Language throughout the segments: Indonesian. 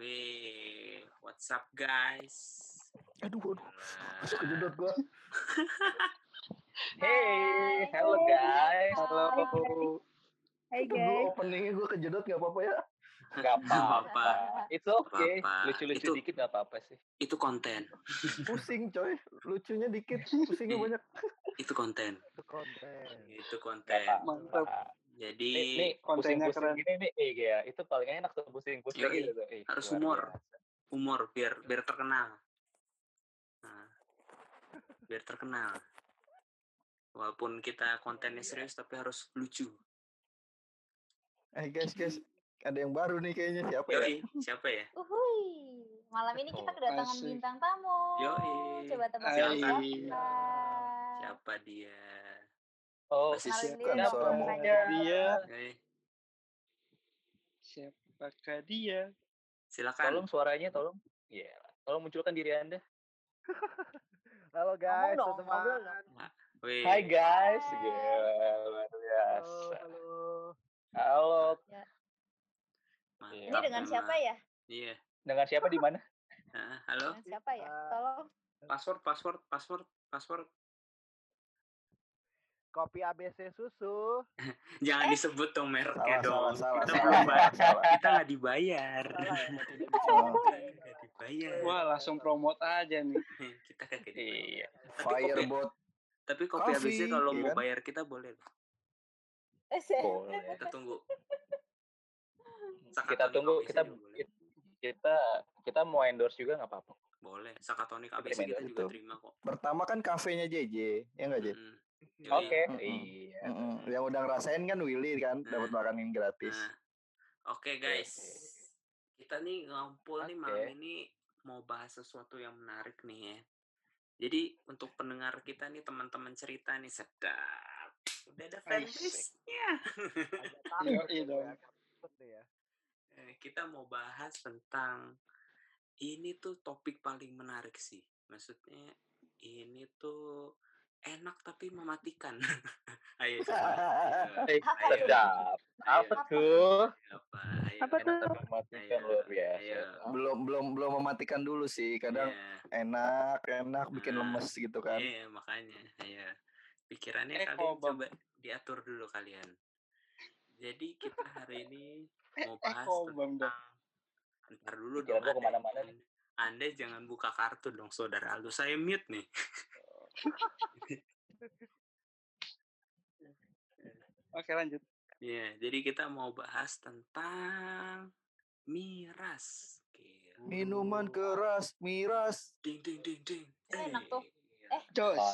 Wih, what's up guys? Aduh, aduh. Nah, Masuk kejedot gua. Hey, hello guys. Halo. Hai Itu gua guys. openingnya gua kejedot gak apa-apa ya. Gak apa-apa. It's okay. Lucu-lucu Itu- dikit gak apa-apa sih. itu konten, Pusing coy. Lucunya dikit, pusingnya Iya. banyak. itu konten, itu konten itu konten. Mantap. Jadi Nih, nih kontennya keren. gini nih, eh ya, itu paling enak tuh pusing-pusing Yoi, gitu tuh. Eh, harus humor. biasa. humor biar biar terkenal. Nah, biar terkenal. Walaupun kita kontennya serius tapi harus lucu. Eh guys, guys. Ada yang baru nih kayaknya siapa ya? Yoi, siapa ya? Uhuy. Malam ini kita kedatangan asik. bintang tamu. Yoi. Coba tebak siapa? Siapa dia? Oh, Masih Kenalin siap diri kan dong, suara Kak. mau- Dia Eh, siapakah dia? silakan. tolong suaranya tolong. Iya, tolong munculkan diri Anda. halo guys teman. Wih, Hai guys. Gila, luar halo biasa. halo Halo, mantap Ini dengan siapa ya? Iya. dengan siapa di mana? Halo. Dengan siapa ya? Tolong. Password, password, password, password. Kopi ABC susu Jangan Eh. disebut dong mereknya Salah, dong. salah, salah, kita salah, belum bayar. salah. Kita nggak dibayar. salah ya dibayar. Wah, langsung promote aja nih. kita kagak dibayar. Iya. Tapi kopi, Firebot. tapi kopi ABC kalau iya mau kan? bayar kita boleh loh. Eh, Boleh. Kita tunggu. Kita Sakatonik tunggu, ABC kita juga boleh. kita kita mau endorse juga nggak apa-apa. Boleh. Sakatonik Kita ABC kita juga itu. terima kok. Pertama kan kafenya JJ, ya nggak JJ? Yoi. Oke, Mm-mm. iya. Mm-mm. Yang udah ngerasain kan Willy kan, dapat Nah. makanin gratis. Nah, Oke guys, kita nih ngumpul nih malam ini mau bahas sesuatu yang menarik nih ya. Jadi untuk pendengar kita nih teman-teman cerita nih sedap. Udah ada fanbase-nya. ya Eh, kita mau bahas tentang ini tuh topik paling menarik sih. Maksudnya ini tuh enak tapi mematikan. Ayo coba. Eh, Ayo. sedap. Apa Ayo. tuh? Apa? Enak tapi mematikan Ayo, luar biasa. ayo. belum belum belum mematikan dulu sih. Kadang Iya. enak, enak bikin Nah, lemes gitu kan. Iya, makanya. Ya. Pikirannya Eh, kalian coba diatur dulu kalian. Jadi kita hari ini mau Eh, bahas dong. tentang Ntar dulu Pikiran dong. Anda, ke mana-mana. Anda jangan buka kartu dong, saudara Aldo. Saya mute nih. Oke, lanjut. Iya, jadi kita mau bahas tentang miras. Gila. Minuman keras, miras. Ding ding ding ding. Enak tuh. Gila. Eh. Jos.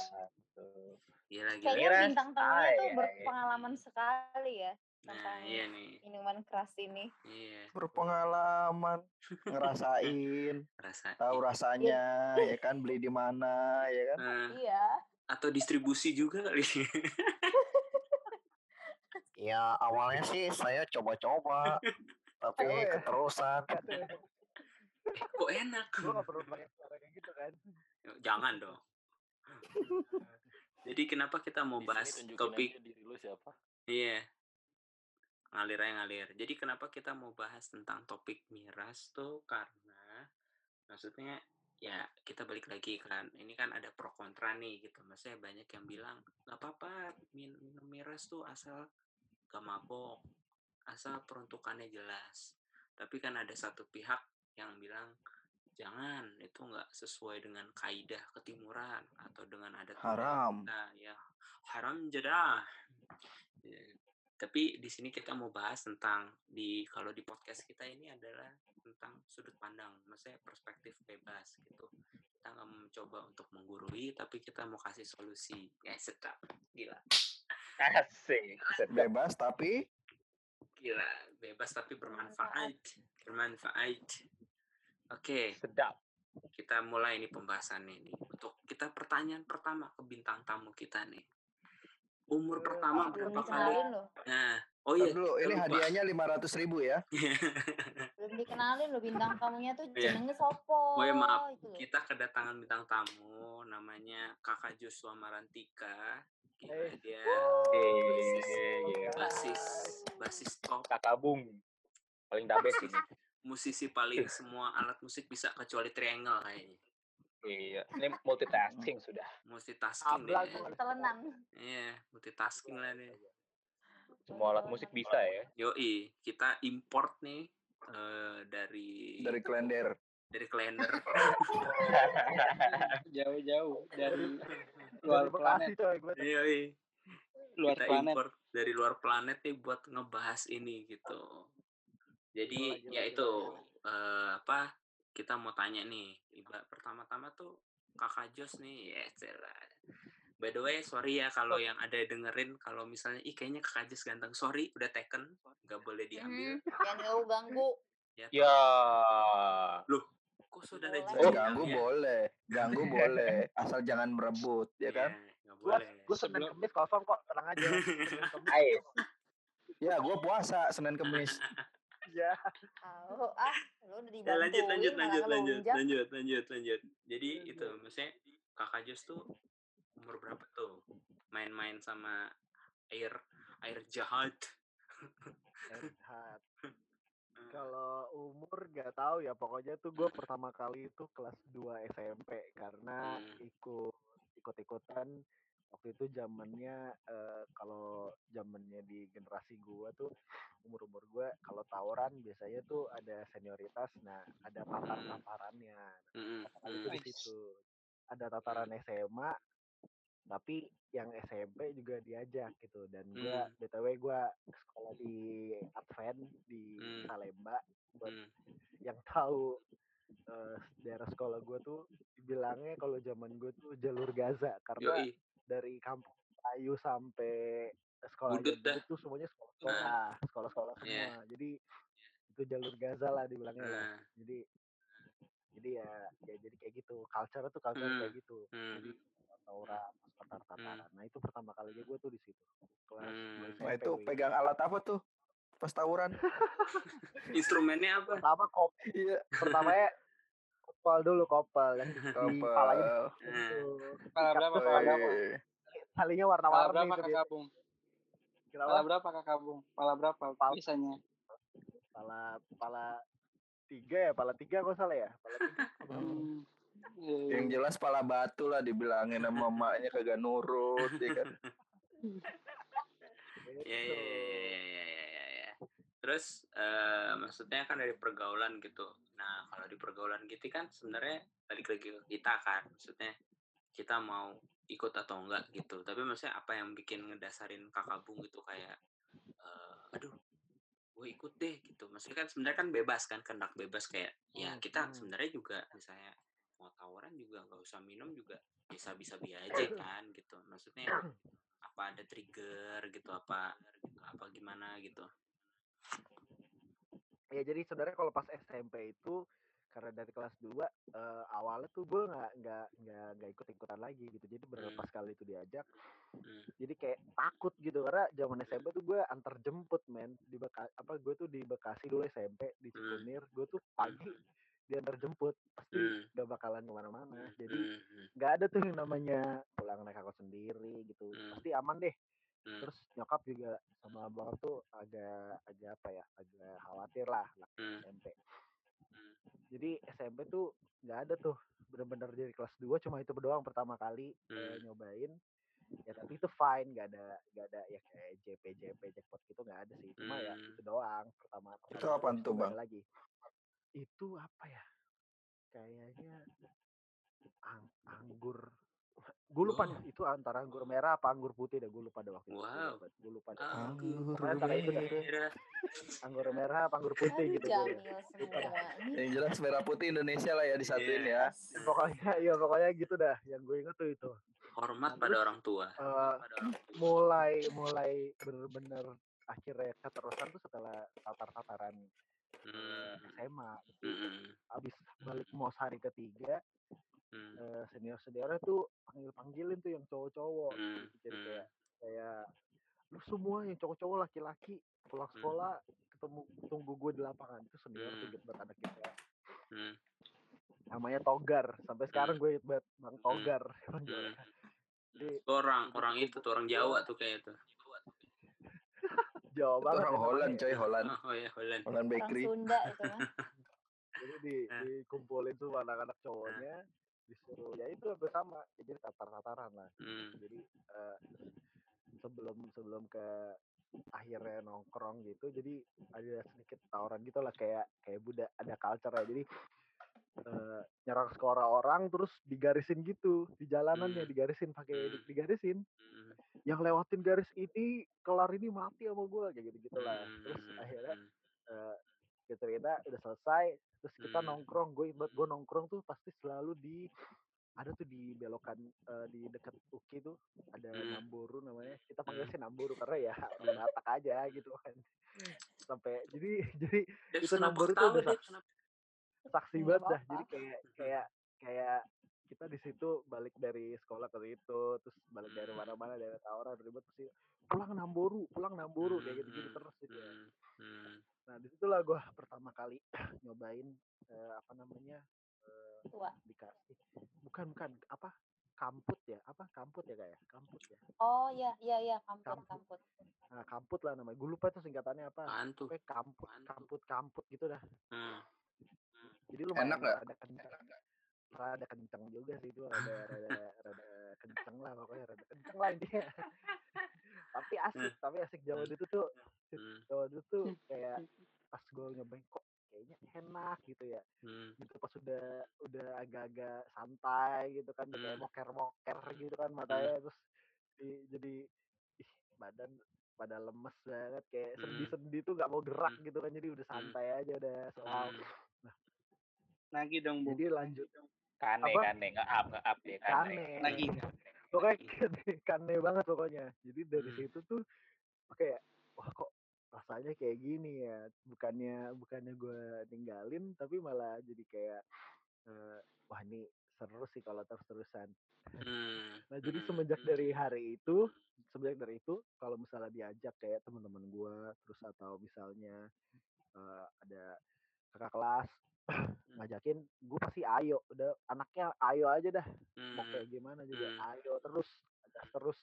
Gila gila. Kayaknya bintang tamunya Ay, tuh ay, ay. berpengalaman sekali ya Nah, tentang iya nih. minuman keras ini. Iya, Berpengalaman, ngerasain, rasa. tahu rasanya, ya kan beli di mana, ya kan. Nah, Iya. atau distribusi juga kali. Ya awalnya sih saya coba-coba, tapi Oh, ya. keterusan. Kok enak? gue gak perlu pakai cara kayak gitu kan Jangan dong. Jadi kenapa kita mau bahas topik diri lu siapa? Iya. Ngalir aja ngalir. Jadi kenapa kita mau bahas tentang topik miras tuh karena maksudnya ya kita balik lagi kan. Ini kan ada pro kontra nih gitu. Maksudnya banyak yang bilang nggak apa-apa min- minum miras tuh asal gak mabok, asal peruntukannya jelas. Tapi kan ada satu pihak yang bilang jangan itu nggak sesuai dengan kaidah ketimuran atau dengan adat Haram. Nah, ya haram jedah. Ya, Tapi di sini kita mau bahas tentang di kalau di podcast kita ini adalah tentang sudut pandang, maksudnya perspektif bebas gitu. Kita nggak mencoba untuk menggurui, tapi kita mau kasih solusi. Ya sedap, gila, Asik. Sedap. Bebas tapi gila, bebas tapi bermanfaat, bermanfaat. Oke, Sedap. kita mulai nih pembahasannya nih. Untuk kita pertanyaan pertama ke bintang tamu kita nih. Umur pertama Belum berapa kali? dikenalin loh. Nah, oh iya. dulu ini lupa. hadiahnya lima ratus ribu ya. Belum dikenalin loh bintang tamunya tuh Iya. jenenge sopo. Oh ya maaf, Itu loh. kita kedatangan bintang tamu namanya Kakak Joshua Marantika. Gila, Eh. dia Eh, gila. basis basis top Kakak Bung. Paling best ini. musisi paling semua alat musik bisa kecuali triangle kayaknya. Iya, ini multitasking sudah. Multitasking Tabla dia. gua. Telenan. Iya, multitasking lah dia. Semua alat musik bisa ya. Yoi, kita import nih eh, dari Dari Klender. dari kalender. Jauh-jauh dari Dari luar planet. Yoi, Luar kita planet. import dari luar planet nih buat ngebahas ini gitu. Jadi ya itu eh, apa kita mau tanya nih, iba pertama-tama tuh Kakak Jos nih, ya celah. By the way, sorry ya kalau yang ada dengerin kalau misalnya ih kayaknya Kakak Jos ganteng. Sorry, udah taken, nggak boleh diambil. Mhm, Jangan ganggu-ganggu. Ya, Ya. kok saudara Boleh. Jos Oh, ganggu ya? boleh. Ganggu boleh. Asal jangan merebut, ya kan? Iya, Gue boleh. gue Senin Sebelum- Kemis kosong kok, tenang aja. Ya, gue puasa Senin Kemis. Ya. Tahu ah, lu udah Ya, dibantuin lanjut lanjut lanjut lanjut ngelunjak. lanjut lanjut lanjut jadi itu maksudnya kakak Jos tuh umur berapa tuh main-main sama air air jahat Sehat. Kalau umur gak tahu ya, pokoknya tuh gue pertama kali itu kelas 2 SMP karena Hmm. ikut ikut-ikutan waktu itu zamannya eh, kalau zamannya di generasi gua tuh umur-umur gua kalau tawuran biasanya tuh ada senioritas nah ada tataran-tatarannya Mm-mm, kali itu di mm. situ ada tataran SMA tapi yang SMP juga diajak gitu dan gua Hmm. btw gua sekolah di Advent di Hmm. Salemba buat Mm. yang tahu eh, daerah sekolah gua tuh dibilangnya kalau zaman gue tuh jalur Gaza karena Yoi, dari kampung Ayu sampai sekolah itu semuanya sekolah-sekolah. Sekolah-sekolah semua. Iya. jadi itu jalur Gaza lah dibilangnya lah nah, jadi jadi ya ya jadi kayak gitu. Culture tuh culture Hmm. kayak gitu. Mm, jadi tawuran tatar tataran nah itu pertama kalinya gue tuh di situ. Kelas Hmm. Nah, itu pegang alat apa tuh? Pas tawuran. instrumennya apa? Pertama kop Iya. pertamanya kopal dulu kopal yang di kepalanya Kopel. Itu Pala berapa? Pala Woi. berapa? Wih. talinya warna-warni berapa kakak Bung? kenapa Pala berapa kakak Bung? Pala berapa? Pala- Biasanya. pala pala tiga ya pala tiga kok salah ya pala tiga Hmm. Iya, Yang iya. jelas pala batu lah dibilangin sama emaknya kagak nurut, ya kan? ya, ya, ya. Terus eh, maksudnya kan dari pergaulan gitu. Nah kalau di pergaulan gitu kan sebenarnya balik lagi ke kita kan. Maksudnya kita mau ikut atau enggak gitu. Tapi maksudnya apa yang bikin ngedasarin kakak bung gitu kayak eh, aduh gue ikut deh gitu. Maksudnya kan sebenarnya kan bebas kan kendak bebas kayak ya Hmm, kita hmm. sebenarnya juga misalnya mau tawuran juga nggak usah minum juga bisa bisa biar aja kan gitu. Maksudnya apa ada trigger gitu apa apa gimana gitu ya jadi sebenarnya kalau pas SMP itu karena dari kelas 2 eh, awalnya tuh gue nggak nggak nggak nggak ikut ikutan lagi gitu. Jadi bener Hmm. kali itu diajak Hmm. jadi kayak takut gitu. Karena zaman SMP tuh gue antar jemput men. Di Beka apa gue tuh di Bekasi dulu SMP di Hmm. Cikunir. Gue tuh pagi diantar jemput pasti Hmm. udah bakalan ke mana-mana. Jadi Hmm, hmm, nggak ada tuh yang namanya pulang naik angkot sendiri gitu. Hmm. pasti aman deh hmm, terus nyokap juga sama abang tuh agak agak apa ya agak khawatir lah hmm, SMP. Hmm, jadi SMP tuh nggak ada tuh bener-bener dari kelas 2 cuma itu doang pertama kali eh, Hmm. nyobain. Ya tapi itu fine nggak ada nggak ada ya kayak JP JP jackpot gitu nggak ada sih. Cuma ya Hmm. itu doang pertama Itu habis tuh, Bang? lagi. Itu apa ya? Kayaknya ang- anggur gue lupa nih Wow. itu antara anggur merah apa anggur putih deh gue lupa deh waktu itu Wow. gue lupa deh Anggur antara itu merah. anggur merah apa anggur putih Aduh, gitu gue Yang jelas merah putih Indonesia lah ya disatuin ya. Ya, pokoknya ya pokoknya gitu dah yang gue inget tuh itu hormat Nah, pada terus, orang tua eh, pada orang tua. mulai mulai bener-bener akhirnya keterusan tuh setelah tatar-tataran Hmm, SMA hmm, hmm, abis balik mos hari ketiga hmm, eh, senior seniornya tuh panggil panggilin tuh yang cowok-cowok hmm, gitu. jadi hmm, kayak kayak lu semua yang cowok-cowok laki-laki pulang Hmm. sekolah ketemu tunggu gue di lapangan itu senior tuh Hmm. gitu buat anak kita hmm, namanya Togar sampai sekarang gue banget bang Hmm. Togar hmm. jadi orang orang itu tuh orang Jawa tuh kayak tuh Jawa Itu banget orang ya Holland namanya. coy, Holland. oh, oh ya Holland Holland orang Bakery. Sunda itu kan. di Nah. dikumpulin tuh anak-anak cowoknya disuruh ya itu hampir sama jadi tatar-tataran lah Hmm. jadi eh, sebelum sebelum ke akhirnya nongkrong gitu jadi ada sedikit tawaran gitu lah kayak kayak budak ada culture ya jadi eh, nyerang skor orang terus digarisin gitu di jalanannya Hmm. digarisin pakai Hmm. digarisin Hmm. yang lewatin garis ini kelar ini mati sama gue kayak gitu gitulah terus Hmm. akhirnya Hmm. Kita cerita udah selesai terus kita Hmm. nongkrong gue buat gue nongkrong tuh pasti selalu di ada tuh di belokan eh, di dekat Uki tuh ada Hmm. Namboru namanya kita panggil Hmm. sih Namboru karena ya Batak aja gitu kan sampai jadi jadi Dev, itu Namboru tuh udah saksi, saksi banget dah jadi kayak kayak kayak kita di situ balik dari sekolah ke situ terus balik dari Hmm. mana-mana dari tawaran ribet pasti pulang Namboru pulang Namboru kayak gitu gitu Hmm. terus gitu ya. Nah di situlah gue pertama kali nyobain eh, apa namanya eh, Tua. dikasih bukan bukan apa kamput ya apa kamput ya kayak kamput ya Oh iya iya iya kamput Kamput. kamput. nah kamput lah namanya gue lupa itu singkatannya apa tuh? Pokoknya kamput kamput kamput gitu dah Hmm. jadi lumayan Enak nggak? rada kenceng rada kenceng juga sih itu rada rada rada kenceng lah pokoknya rada kenceng lah intinya tapi asik tapi asik zaman itu tuh Hmm. zaman itu tuh kayak pas gue nyobain kok kayaknya enak gitu ya Hmm. gitu pas udah udah agak-agak santai gitu kan udah kayak Hmm. moker-moker gitu kan matanya terus di- jadi ih, badan pada lemes banget kayak Hmm. sendi-sendi tuh nggak mau gerak Hmm. gitu kan jadi udah Hmm. santai aja udah selalu Hmm. Lagi dong, Bu. jadi lanjut Kane, Apa? kane, nge-up, nge-up deh, kane. kane Lagi. Pokoknya kane banget pokoknya jadi dari Hmm. situ tuh kayak wah kok rasanya kayak gini ya bukannya bukannya gue ninggalin tapi malah jadi kayak eh, wah ini seru sih kalau terus-terusan Hmm. Nah jadi Hmm. semenjak dari hari itu, semenjak dari itu, kalau misalnya diajak kayak teman-teman gua, terus atau misalnya eh, ada kakak kelas ngajakin, gue pasti ayo, udah anaknya ayo aja dah, mau Hmm. kayak gimana juga, Hmm. ayo terus, terus.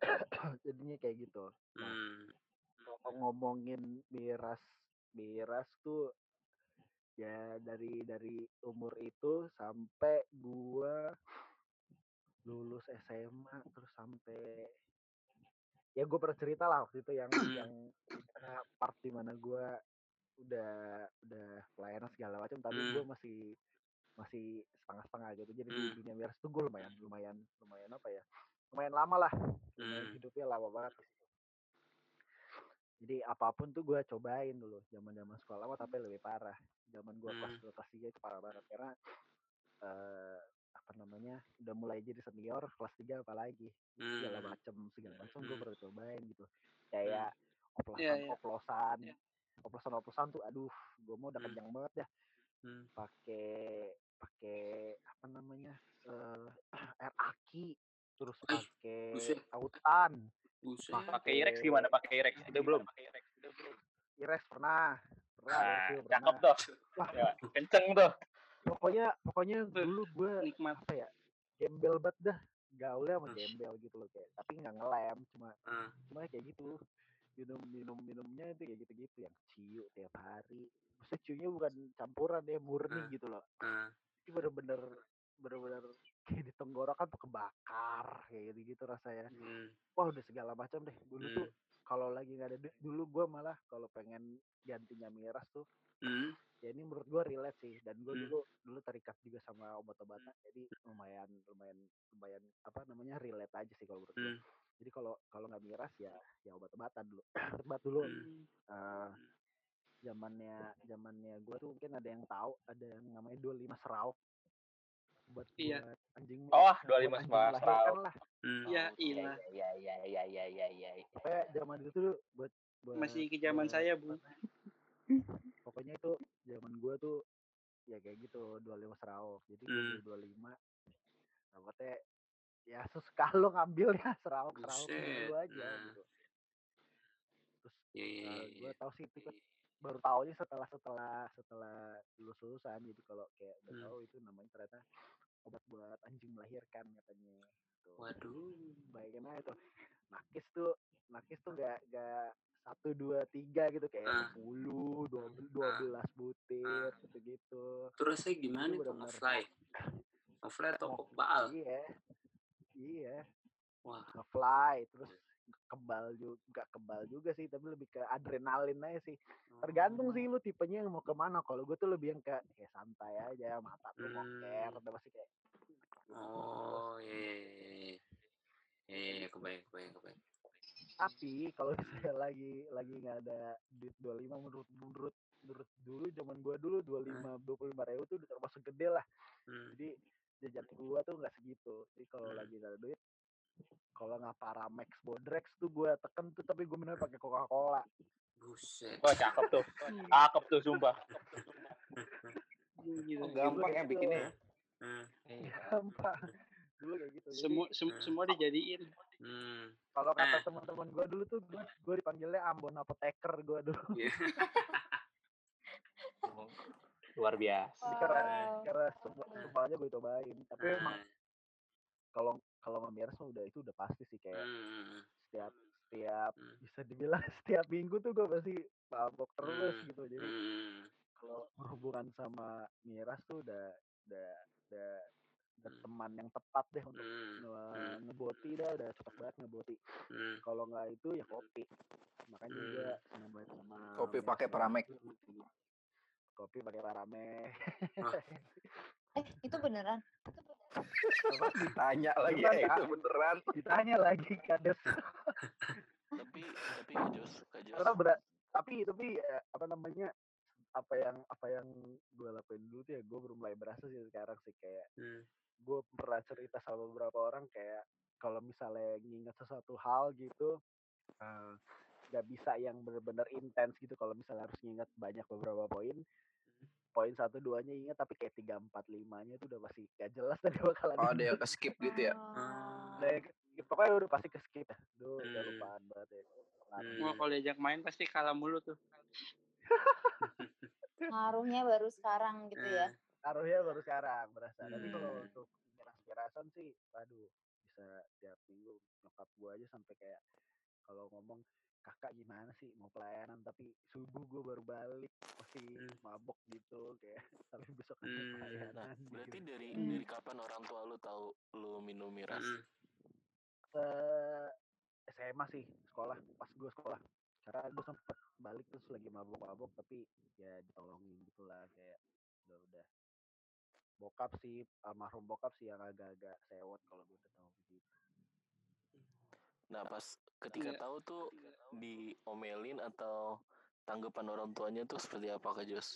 Jadinya kayak gitu. Nah, Hmm. kalau ngomongin miras, miras tuh ya dari dari umur itu sampai gua lulus SMA terus sampai ya gue pernah cerita lah waktu itu yang yang eh, part di mana gue udah udah pelayanan segala macam tapi Hmm. gue masih masih setengah-setengah gitu jadi di Hmm. dunia miras tuh gue lumayan lumayan lumayan apa ya lumayan lama lah lumayan Hmm. hidupnya lama banget di jadi apa pun tuh gue cobain dulu zaman zaman sekolah mah tapi lebih parah zaman gue kelas Hmm. dua kelas tiga itu parah banget karena eh apa namanya udah mulai jadi senior kelas tiga apalagi segala Hmm. macem segala macem gue Hmm. pernah cobain gitu kayak oplosan Iya, iya. oplosan Iya. Oplosan oplosan tuh aduh gue mau udah Hmm. kenyang banget ya Hmm. pakai pakai apa namanya eh air aki terus pakai autan Buset. Pakai Irex gimana? Pakai Irex itu belum? Irex pernah pernah Nah, Irex juga cakep pernah tuh. Wah. Ya, kenceng tuh. pokoknya pokoknya dulu gue Nikmat. apa ya gembel banget dah gaulnya sama Hmm. gembel gitu loh kayak tapi nggak ngelem cuma Ah. cuma kayak gitu minum minum minumnya itu kayak gitu gitu yang ciu tiap hari maksudnya ciunya bukan campuran ya murni Ah. gitu loh Ah. itu bener-bener bener-bener kayak di tenggorokan tuh kebakar kayak gitu gitu rasanya Hmm. wah udah segala macam deh dulu Hmm. tuh kalau lagi nggak ada duit dulu gue malah kalau pengen gantinya miras tuh Hmm. ya ini menurut gue relate sih dan gue Hmm. dulu dulu terikat juga sama obat-obatan jadi lumayan lumayan lumayan apa namanya relate aja sih kalau menurut gue Hmm. Jadi kalau kalau nggak miras ya ya obat-obatan dulu obat dulu Hmm. eh, zamannya zamannya gue tuh mungkin ada yang tahu ada yang namanya 25 serau buat Iya. buat anjing Oh, buat 25 anjing Serau. lah Hmm. Ya Oh, iya, ilah. iya, iya, iya, iya, iya, iya, iya. pokoknya zaman itu tuh buat buat Masih ke zaman buat saya, Bu. pokoknya itu zaman gue tuh ya kayak gitu 25 serau jadi Hmm. beli 25 dapetnya ya suka lo ngambil ya serau Buset, dulu aja nah. gitu terus Iya, iya, iya, gue tau sih itu kan baru tahunya setelah setelah setelah lulus lulusan jadi kalau kayak udah Hmm. tahu itu namanya ternyata obat buat anjing melahirkan katanya gitu. Waduh. bayangin aja tuh nakis tuh nakis tuh gak gak satu dua tiga gitu kayak Ah. sepuluh dua dua belas butir Ah. gitu gitu Itu rasanya gimana Itu ngefly? Ngefly atau Mau- kebal? iya iya Wah. ngefly terus kebal juga nggak kebal juga sih tapi lebih ke adrenalin aja sih tergantung sih lu tipenya yang mau ke mana kalau gue tuh lebih yang kayak kayak santai aja mata tuh Hmm. moker udah pasti kayak Oh, iya. iya, iya, iya. Iya, iya, kebayang, kebayang, kebayang. tapi kalau misalnya lagi lagi nggak ada duit 25 menurut menurut menurut dulu zaman gua dulu 25 25 ribu tuh udah termasuk gede lah Hmm. jadi jajan gua tuh nggak segitu jadi kalau Hmm. lagi nggak ada duit kalau nggak Paramex Bodrex tuh gua teken tuh tapi gua minum pakai Coca Cola Buset. Oh cakep tuh. Cakep tuh sumpah. Gitu. Oh, gampang ya bikinnya. Hmm. gampang dulu kayak gitu Jadi, Semua sem- semua dijadiin. Hmm. kalau kata Nah. teman-teman gua dulu tuh gua, gua dipanggilnya Ambon Apoteker gua dulu Iya. Luar biasa. karena Oh. karena semua semuanya gue cobain tapi emang Hmm. kalau kalau nggak beres mah udah itu udah pasti sih kayak Hmm. setiap setiap Hmm. bisa dibilang setiap minggu tuh gue pasti mabok terus Hmm. gitu jadi Hmm. kalau berhubungan sama miras tuh udah udah udah, udah Hmm. teman yang tepat deh untuk Hmm. nge- Hmm. ngeboti dah udah cocok banget ngeboti Hmm. kalau nggak itu ya kopi makanya Hmm. juga senang banget sama Kopi pakai tuh. Kopi pakai parame Wah. Eh, itu beneran? Ditanya lagi Beneran, ya Kak. itu beneran. ditanya lagi kades tapi tapi Jos karena berat tapi tapi eh, apa namanya apa yang apa yang gue lakuin dulu tuh ya gue baru mulai berasa sih sekarang sih kayak Hmm. gue pernah cerita sama beberapa orang kayak kalau misalnya nginget sesuatu hal gitu eh, nggak bisa yang bener-bener intens gitu kalau misalnya harus nginget banyak beberapa poin poin satu duanya inget tapi kayak tiga empat limanya itu udah pasti gak jelas tadi bakalan Oh, ada yang ke skip gitu ya. Oh. Nah, ya, pokoknya udah pasti ke skip ya Duh, udah Hmm. lupaan banget ya. Hmm. Wah kalau diajak main pasti kalah mulu tuh. Ngaruhnya baru sekarang gitu ya. Eh, Taruhnya baru sekarang berasa. Tapi kalau Hmm. untuk miras-mirasan sih, waduh, bisa tiap minggu nyokap gua aja sampai kayak kalau ngomong kakak gimana sih mau pelayanan tapi subuh gua baru balik masih Hmm. mabok gitu kayak tapi besok ada Hmm. nah pelayanan berarti gitu. dari Hmm. dari kapan orang tua lu tahu lu minum miras hmm. Eh, SMA sih sekolah pas gua sekolah karena gua sempet balik terus lagi mabok-mabok tapi ya ditolongin gitulah kayak udah udah bokap sih almarhum bokap sih yang agak-agak sewot kalau gue tahu begitu nah pas ketika Iya. tahu tuh diomelin atau tanggapan orang tuanya tuh seperti apa Kak Jos?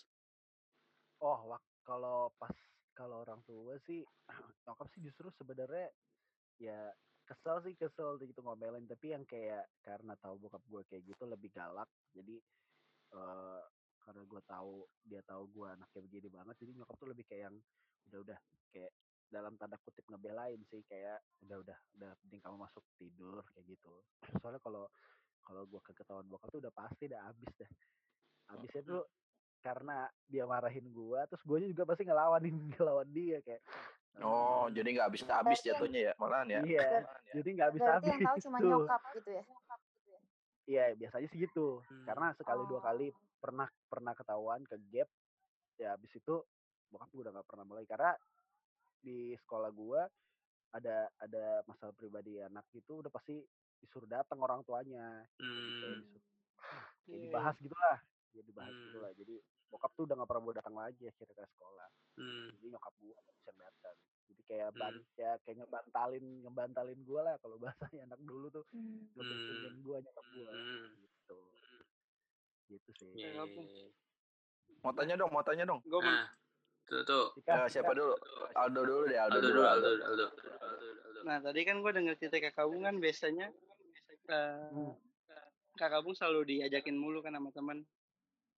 Oh wak kalau pas kalau orang tua sih nyokap sih justru sebenarnya ya kesel sih kesel gitu ngomelin. Tapi yang kayak karena tahu bokap gue kayak gitu lebih galak. Jadi eh karena gue tahu dia tahu gue anaknya begini banget jadi nyokap tuh lebih kayak yang udah udah kayak dalam tanda kutip ngebelain sih kayak udah udah udah penting kamu masuk tidur kayak gitu soalnya kalau kalau gue ketahuan bokap tuh udah pasti udah abis deh abisnya tuh karena dia marahin gua terus gue juga pasti ngelawanin ngelawan dia kayak Oh, "Hmm, jadi nggak Berarti yang- jatuhnya ya, malahan ya. iya jadi nggak habis Berarti habis yang tahu cuma gitu nyokap gitu ya. iya biasanya sih gitu Hmm. karena sekali dua kali Oh. pernah pernah ketahuan ke gap ya habis itu bokap gue udah nggak pernah mulai karena di sekolah gua ada ada masalah pribadi anak gitu udah pasti disuruh datang orang tuanya kayak Hmm. disuruh kayak dibahas gitulah ya dibahas Hmm. gitulah jadi bokap tuh udah nggak pernah mau datang lagi akhirnya ke sekolah Hmm. jadi nyokap gua nggak bisa datang jadi kayak ban Hmm. ya kayak ngebantalin ngebantalin gua lah kalau bahasanya anak dulu tuh Hmm. ngebentingin gua nyokap gua Hmm. gitu gitu sih Ya iya. Mau tanya dong, mau tanya dong. Gue Nah, tuh tuh. Eh, siapa dulu? Aldo dulu deh, Aldo, Aldo dulu. Aldo. Aldo, Aldo, Aldo, Aldo. Nah tadi kan gue denger cerita kakak Bung kan biasanya eh, Hmm. kakak Bung selalu diajakin mulu kan sama teman.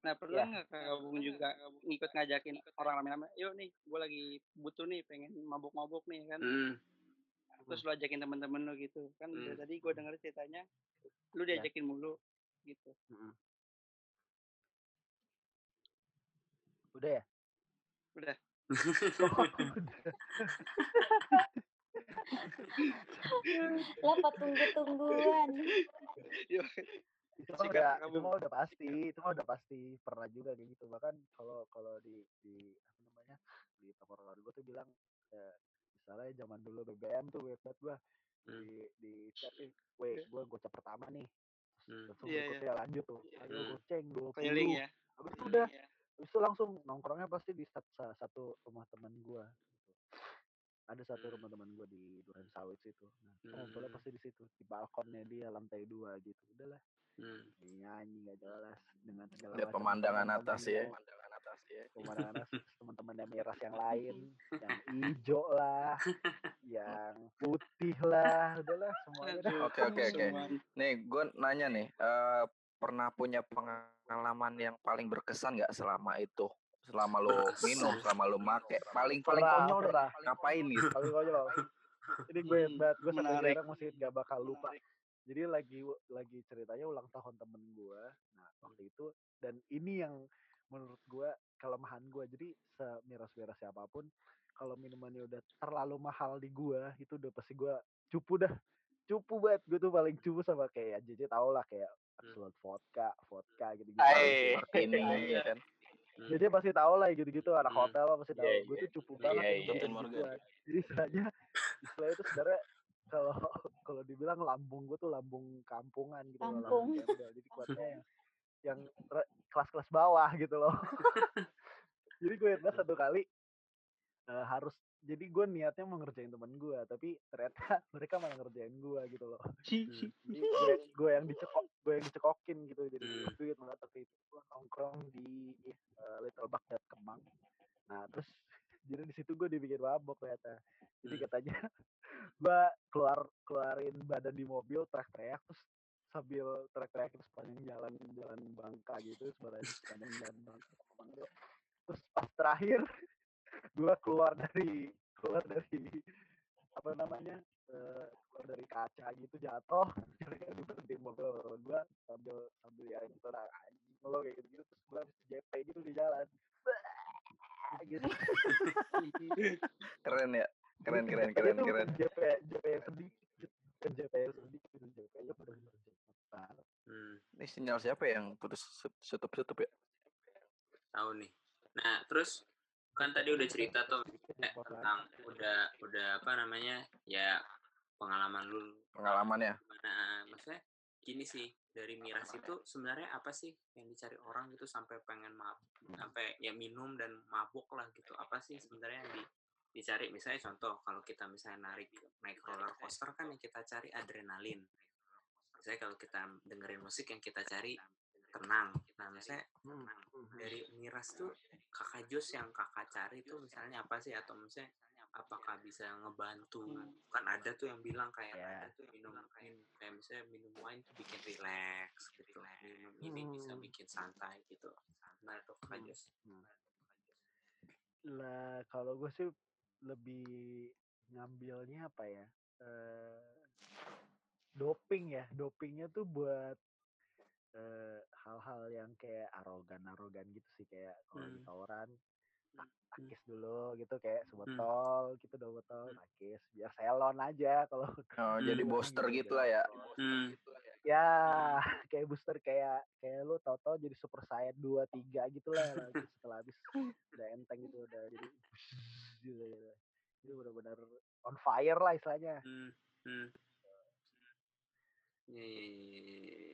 Nah pernah Iya. nggak kakak Bung juga ngikut ngajakin orang rame-rame, yuk nih gue lagi butuh nih pengen mabuk-mabuk nih kan. Hmm. Terus lu ajakin temen-temen lu gitu kan. Hmm. Tadi gue denger ceritanya, lu Iya. diajakin mulu gitu. Udah ya Udah. Udah. Lah tunggu-tungguan. Iya. itu mah udah itu mah udah pasti itu mah udah pasti pernah juga kayak gitu bahkan kalau kalau di di apa namanya di tongkrongan gue tuh bilang eh, misalnya zaman dulu BBM tuh web banget gue Hmm. di di chat nih, weh gue gocap pertama nih Hmm. Iya, berikutnya lanjut tuh ayo Hmm. goceng dua Keliling ya. habis itu udah Iya. Habis itu langsung nongkrongnya pasti di sat- salah satu rumah teman gue ada satu Hmm. rumah teman gue di Duren Sawit situ nah kita Hmm. pasti di situ di balkonnya dia lantai dua gitu udahlah Hmm. nyanyi gak jelas dengan segala macam pemandangan teman-teman atas ya. yang- pemandangan atas teman-teman yang miras yang lain yang hijau lah yang putih lah udahlah semuanya Oke, oke, oke. Nih, gue nanya nih, eh, pernah punya pengalaman yang paling berkesan nggak selama itu? Selama lo Berkesan. minum, selama lo make, paling paling Pernah, konyol pernah. Ngapain gitu? paling konyol ini gue Hmm, hebat gue sampai sekarang masih gak bakal lupa jadi lagi lagi ceritanya ulang tahun temen gue nah waktu itu dan ini yang menurut gue kelemahan gue jadi semiras-miras siapa pun kalau minumannya udah terlalu mahal di gue itu udah pasti gue cupu dah cupu banget gue tuh paling cupu sama kayak JJ tau lah kayak Absolut vodka vodka gitu gitu Hai. Martini Iya. ya kan? Hmm. jadi pasti tahu lah gitu-gitu anak Hmm. hotel lah pasti tahu Iya, gue iya. tuh cupu Iya, banget iya. gitu Captain gitu Morgan. gua. jadi istilahnya istilah itu sebenarnya kalau kalau dibilang lambung gue tuh lambung kampungan gitu loh lambung Kampung. gembel jadi kuatnya yang yang kelas-kelas bawah gitu loh jadi gue ingat satu kali eh, harus jadi gue niatnya mau ngerjain temen gue tapi ternyata mereka malah ngerjain gue gitu loh Hmm. gue, yang dicekok gue yang dicekokin gitu jadi Hmm. waktu itu banget waktu itu gue nongkrong di eh, Little Baghdad Kemang nah terus jadi di situ gue dibikin mabok ternyata jadi Hmm. katanya gue keluar keluarin badan di mobil teriak-teriak terus sambil teriak-teriak terus sepanjang jalan jalan Bangka gitu sepanjang jalan Bangka terus pas terakhir gue keluar dari keluar dari apa namanya eh, keluar dari kaca gitu jatuh gue berhenti mobil gue sambil sambil ya gitu lah anjing lo kayak gitu, terus gue habis JP gitu di jalan gitu Keren ya? Keren, keren, keren, keren. JP JP sedih JP sedih gitu JP nya JP Hmm. Ini sinyal siapa yang putus tutup-tutup ya? Tahu nih. Nah, terus kan tadi udah cerita tuh eh, tentang udah udah apa namanya ya pengalaman lu. Pengalamannya. gimana maksudnya gini sih dari miras itu sebenarnya apa sih yang dicari orang gitu sampai pengen mabuk sampai ya minum dan mabuk lah gitu. Apa sih sebenarnya yang di, dicari? Misalnya contoh kalau kita misalnya narik naik roller coaster kan yang kita cari adrenalin. Misalnya kalau kita dengerin musik yang kita cari tenang nah misalnya dari miras tuh kakak Jos yang kakak cari tuh misalnya apa sih? Atau misalnya apakah bisa ngebantu? Kan ada tuh yang bilang kayak Ya. minum minum kayak misalnya minum wine tuh bikin relax gitu. Minum ini bisa Hmm. bikin santai gitu. Gimana tuh kakak Hmm. Jos lah kalau gue sih lebih ngambilnya apa ya? Eh doping ya. Dopingnya tuh buat eh, hal-hal yang kayak arogan arogan gitu sih kayak kalau di Hmm. tawuran tak- Hmm. takis dulu gitu kayak sebotol gitu dua botol takis biar selon aja kalau Oh, jadi Hmm. booster gitu lah ya. hmm. ya kayak booster kayak kayak lu tau-tau jadi super saiyan dua tiga gitu lah setelah habis udah enteng gitu udah jadi gitu, gitu. itu benar-benar on fire lah istilahnya Hmm. Hmm. Ya, ya, ya, ya, ya.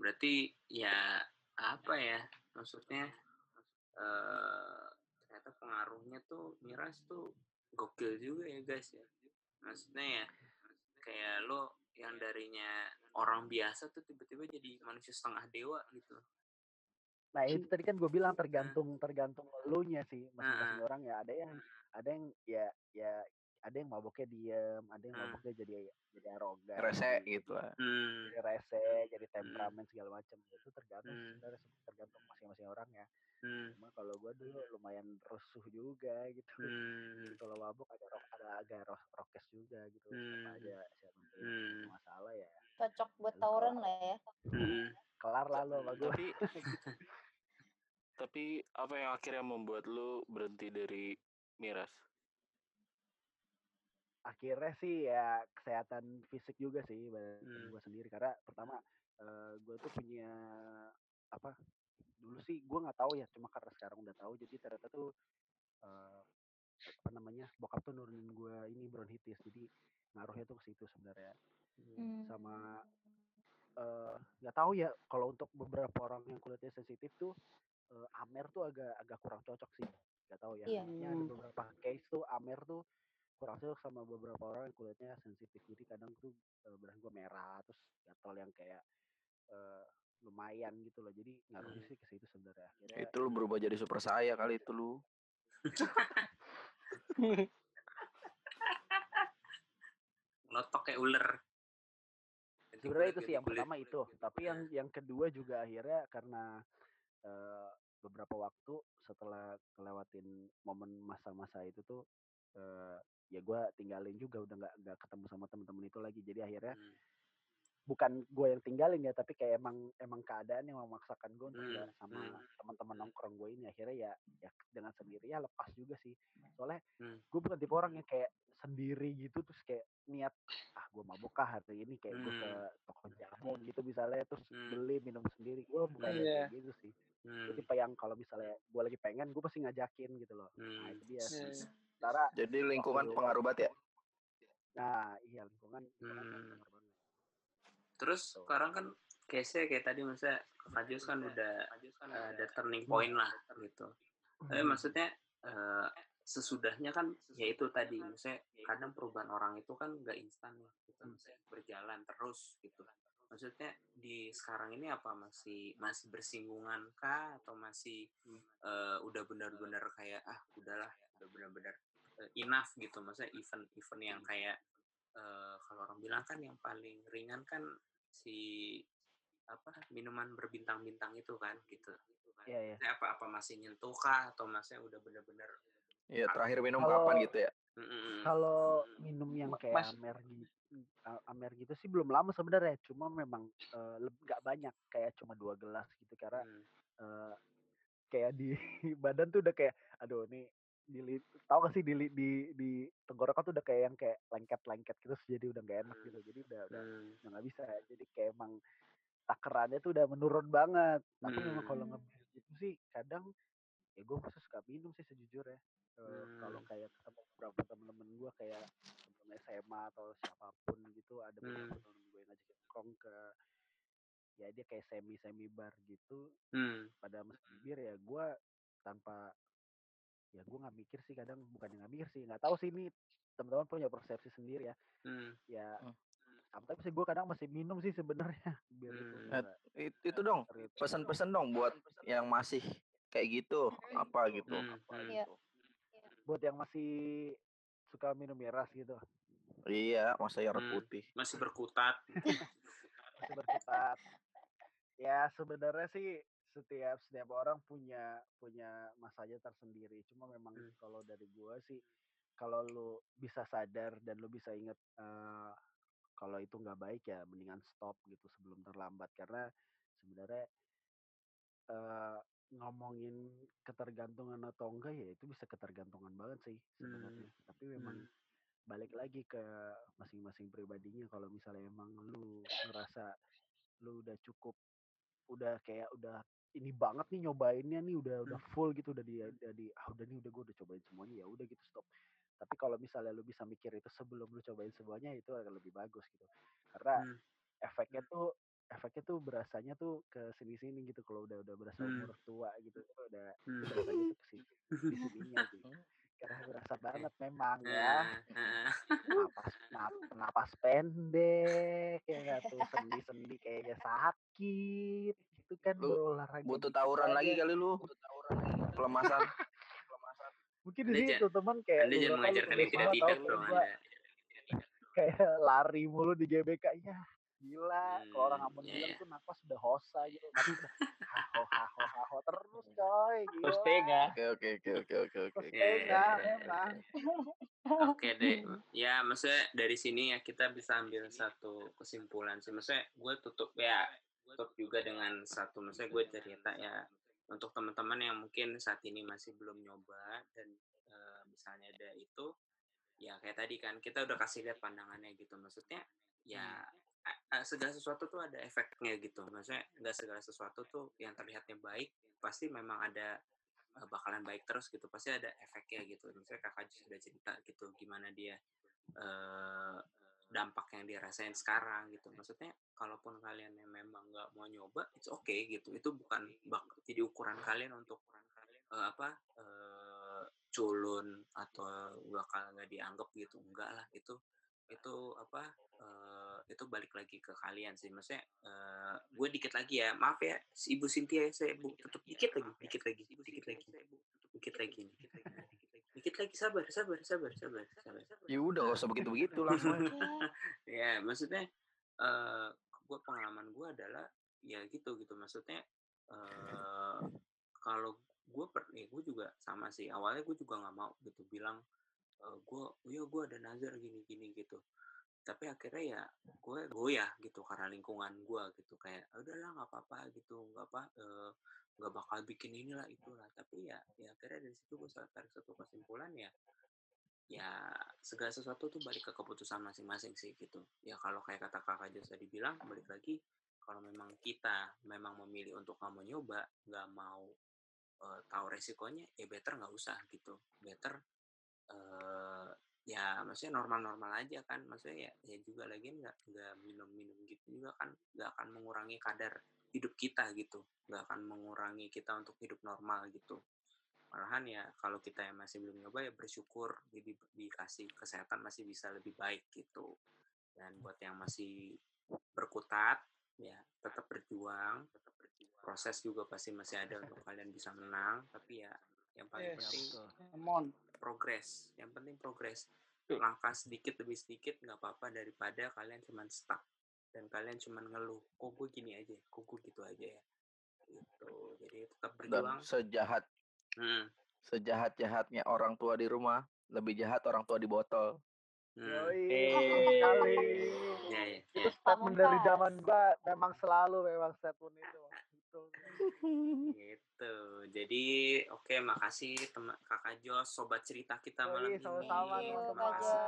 Berarti ya apa ya maksudnya eh ternyata pengaruhnya tuh miras tuh gokil juga ya guys ya. Maksudnya ya kayak lo yang darinya orang biasa tuh tiba-tiba jadi manusia setengah dewa gitu. Nah itu tadi kan gue bilang tergantung tergantung lu nya sih masing-masing orang ya. Ada yang ada yang ya ya ada yang maboknya diem ada yang Hmm. maboknya jadi jadi arogan Rese jadi- gitu lah. hmm. jadi rese jadi temperamen segala macam itu tergantung Hmm. sebenarnya tergantung masing-masing orang ya Hmm. cuma kalau gue dulu lumayan rusuh juga gitu Hmm. kalau mabuk ada rock ada agak ro- rokes juga gitu Hmm. aja siapa yang Hmm. masalah ya Cocok buat tawuran lah ya. Hmm. kelar lah lo sama gue Tapi tapi apa yang akhirnya membuat lu berhenti dari miras? Akhirnya sih ya kesehatan fisik juga sih Hmm. gue sendiri. Karena pertama gue tuh punya apa dulu sih gue nggak tahu ya cuma karena sekarang udah tahu. Jadi ternyata tuh eh, apa namanya bokap tuh nurunin gue ini bronkitis. Jadi ngaruhnya tuh ke situ sebenarnya. Hmm. sama eh, nggak tahu ya kalau untuk beberapa orang yang kulitnya sensitif tuh eh, amer tuh agak agak kurang cocok sih. Nggak tahu ya. Iya. Maksudnya ada beberapa case tuh amer tuh kurang cocok sama beberapa orang yang kulitnya sensitif jadi kadang tuh badan gue merah terus gatal yang kayak eh, lumayan gitu loh jadi ngaruhnya Hmm. sih ke situ sebenarnya Akhirnya Itu lu berubah jadi super saya kali itu lu. Lotok kayak ular. Sebenarnya itu sih yang kulit. pertama itu tapi yang yang kedua juga akhirnya karena eh, beberapa waktu setelah ngelewatin momen masa-masa itu tuh eh, ya gue tinggalin juga udah nggak nggak ketemu sama temen-temen itu lagi jadi akhirnya hmm, bukan gue yang tinggalin ya tapi kayak emang emang keadaan yang memaksakan gue untuk Hmm, sama hmm. teman-teman nongkrong gue ini akhirnya ya ya dengan sendirinya lepas juga sih soalnya Hmm. gue bukan tipe orang yang kayak sendiri gitu terus kayak niat ah gue mabuk kah hari ini kayak gue ke Hmm. toko jamu gitu misalnya terus Hmm. beli minum sendiri gue bukan Iya. kayak gitu sih gue hmm, tipe yang kalau misalnya gue lagi pengen gue pasti ngajakin gitu loh nah hmm. itu dia Iya. Sementara Jadi lingkungan waktu pengaruh banget ya. nah iya lingkungan lingkungan Hmm. pengaruh banget Terus Tuh. sekarang kan case-nya kayak tadi misalnya Fajus kan udah eh, ada turning point lah gitu. Tapi Hmm. maksudnya eh, sesudahnya kan ya itu tadi misalnya kadang perubahan orang itu kan nggak instan ya gitu misalnya berjalan terus gitu. Maksudnya di sekarang ini apa masih masih bersinggungan kah atau masih eh, udah benar-benar kayak ah udahlah udah benar-benar enough gitu maksudnya event-event yang kayak eh, kalau orang bilang kan yang paling ringan kan si apa minuman berbintang-bintang itu kan gitu. Iya, iya. Maksudnya apa apa masih nyentuh kah atau masnya udah bener-bener Iya, terakhir minum Kalau- kapan gitu ya? Kalau minum yang kayak Mas- amer gitu, amer gitu sih belum lama sebenarnya. Cuma memang eh, nggak banyak, kayak cuma dua gelas gitu. Karena Hmm. eh, kayak di badan tuh udah kayak, aduh nih di tau gak sih di di di tenggorokan tuh udah kayak yang kayak lengket-lengket gitu, jadi udah nggak enak gitu. Jadi udah udah Hmm. udah nggak bisa. Jadi kayak emang takarannya tuh udah menurun banget. Tapi memang kalau Hmm. ngebir gitu sih kadang ya gue masih suka minum sih sejujurnya. Eh, Kalau Hmm. kayak ketemu beberapa temen-temen gue kayak temen SMA atau siapa pun gitu ada beberapa Hmm. temen gue yang ngajakin nongkrong ke ya dia kayak semi semi bar gitu Hmm. pada mesen bir ya gue tanpa ya gue nggak mikir sih kadang bukan nggak mikir sih nggak tahu sih ini teman-teman punya persepsi sendiri ya Hmm. ya Hmm. tapi sih gue kadang masih minum sih sebenarnya itu Hmm. Eh, nggak It- itu dong, pesan-pesan dong buat yang masih kayak gitu, apa gitu. Hmm. apa Hmm. Iya. gitu buat yang masih suka minum miras gitu Iya, masa air Hmm. putih. Masih berkutat. masih berkutat ya sebenarnya sih setiap setiap orang punya punya masanya tersendiri. Cuma memang Hmm. kalau dari gua sih kalau lu bisa sadar dan lu bisa ingat eh, kalau itu nggak baik ya mendingan stop gitu sebelum terlambat. Karena sebenarnya eh, ngomongin ketergantungan atau enggak ya itu bisa ketergantungan banget sih sebenarnya. Tapi memang Hmm. balik lagi ke masing-masing pribadinya. Kalau misalnya emang lu ngerasa lu udah cukup udah kayak udah ini banget nih nyobainnya nih udah udah full gitu udah di udah di ah udah nih udah gue udah cobain semuanya ya udah gitu stop. Tapi kalau misalnya lu bisa mikir itu sebelum lu cobain semuanya itu akan lebih bagus gitu. Karena Hmm. efeknya tuh efeknya tuh berasanya tuh ke sini sini gitu kalau udah udah berasa Hmm. umur tua gitu tuh udah Hmm. berasanya tuh ke sini di sininya sih karena berasa banget memang ya. Napas nap- napas pendek ya nggak tuh sendi sendi kayaknya sakit gitu kan Lu berolahraga Butuh dikit tawuran lagi aja. kali lu. Pelemasan. mungkin di situ teman kayak Anda jangan mengajarkan yang tidak-tidak kayak dong lari mulu di GBK ya gila kalau orang Hmm, Ambon iya, bilang iya. tuh napas udah hosa gitu tapi udah haho haho haho terus coy gila Pustega. Oke, oke, oke, oke, oke, oke. Iya. memang Oke deh, ya maksudnya dari sini ya kita bisa ambil satu kesimpulan sih. Maksudnya gue tutup ya, tutup juga dengan satu, maksudnya gue cerita ya untuk teman-teman yang mungkin saat ini masih belum nyoba dan eh, misalnya ada itu, ya kayak tadi kan kita udah kasih lihat pandangannya gitu. Maksudnya ya a- segala sesuatu tuh ada efeknya gitu. Maksudnya nggak segala sesuatu tuh yang terlihatnya baik pasti memang ada eh, bakalan baik terus gitu. Pasti ada efeknya gitu. Misalnya kakak sudah cerita gitu gimana dia eh dampak yang dia rasain sekarang gitu. Maksudnya kalaupun kalian yang memang nggak mau nyoba it's okay gitu. Itu bukan bak jadi ukuran kalian untuk eh, apa eh, culun atau bakal nggak dianggap gitu. Enggak lah itu itu apa eh, itu balik lagi ke kalian sih. Maksudnya eh, gue dikit lagi ya. Maaf ya si ibu Cynthia saya bu tutup dikit lagi dikit lagi dikit lagi dikit lagi. dikit lagi dikit lagi sabar sabar sabar sabar sabar Ya udah gak usah begitu-begitu langsung aja. Ya, ya maksudnya eh gue pengalaman gue adalah ya gitu gitu. Maksudnya eh kalau gue per ya gue juga sama sih. Awalnya gue juga nggak mau gitu bilang eh gue iya gue ada nazar gini gini gitu. Tapi akhirnya ya gue goyah gitu karena lingkungan gue gitu. Kayak "Ah, udahlah nggak apa-apa gitu. Nggak apa eh, nggak bakal bikin inilah itulah. Tapi ya ya akhirnya dari situ gue tarik satu kesimpulan ya ya segala sesuatu tuh balik ke keputusan masing-masing sih gitu. Ya kalau kayak kata kakak Jos tadi bilang balik lagi kalau memang kita memang memilih untuk nggak mau nyoba nggak mau eh, tahu resikonya ya better nggak usah gitu. Better eh ya maksudnya normal-normal aja kan maksudnya ya ya juga lagi nggak nggak minum-minum gitu juga kan nggak akan mengurangi kadar hidup kita gitu nggak akan mengurangi kita untuk hidup normal gitu malahan ya kalau kita yang masih belum nyoba ya bersyukur jadi dikasih kesehatan masih bisa lebih baik gitu dan buat yang masih berkutat ya tetap berjuang tetap berjuang proses juga pasti masih ada untuk kalian bisa menang tapi ya yang paling Yes. penting progres yang penting progres. Langkah sedikit demi sedikit nggak apa-apa daripada kalian cuman stuck dan kalian cuman ngeluh kok gue gini aja kok gue gitu aja ya gitu jadi tetap Dan berjuang sejahat hmm. sejahat-jahatnya orang tua di rumah, lebih jahat orang tua di botol. Hmm. Yoi, sekali. ya ya Itu ya statement dari zaman gua memang selalu memang statement itu. Betul. gitu jadi oke makasih teman kakak Jos sobat cerita kita Yoi, malam ini sama-sama, Thank you, terima Kak kasih.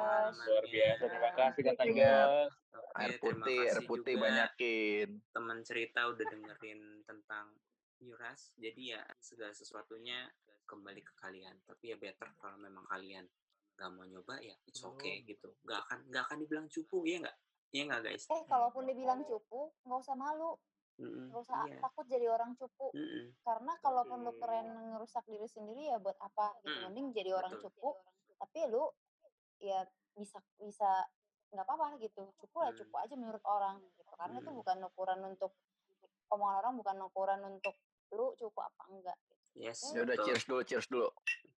Luar biasa. Terima kasih Kakak. Jos. Air terima putih, air kasih putih banyakin. teman cerita udah dengerin tentang Yuras. Jadi ya segala sesuatunya kembali ke kalian. Tapi ya better kalau memang kalian nggak mau nyoba ya it's okay gitu. Nggak akan nggak akan dibilang cupu ya nggak? Iya nggak guys? Eh, kalaupun dibilang cupu, nggak usah malu. Mm-mm, Nggak usah iya. takut jadi orang cupu. Mm-mm, Karena kalaupun lu keren ngerusak diri sendiri ya buat apa gitu. Mm, Mending jadi orang betul. cupu, tapi lu ya bisa bisa nggak apa-apa gitu. Cupu lah Hmm. cupu aja menurut orang gitu. Karena itu Hmm. bukan ukuran untuk omongan orang bukan ukuran untuk lu cupu apa enggak. Yes, Ya udah cheers dulu, cheers dulu.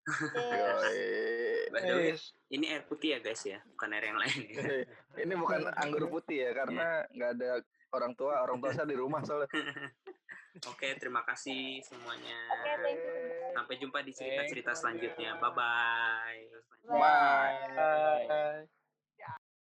Cheers. Yoi. By the way, Yes. ini air putih ya guys ya, bukan air yang lain ya. Ini bukan anggur putih ya, karena nggak ada orang tua, orang tua saya di rumah soalnya. Oke, terima kasih semuanya. You. Sampai jumpa di cerita-cerita selanjutnya. Bye-bye. Bye. Bye. Bye.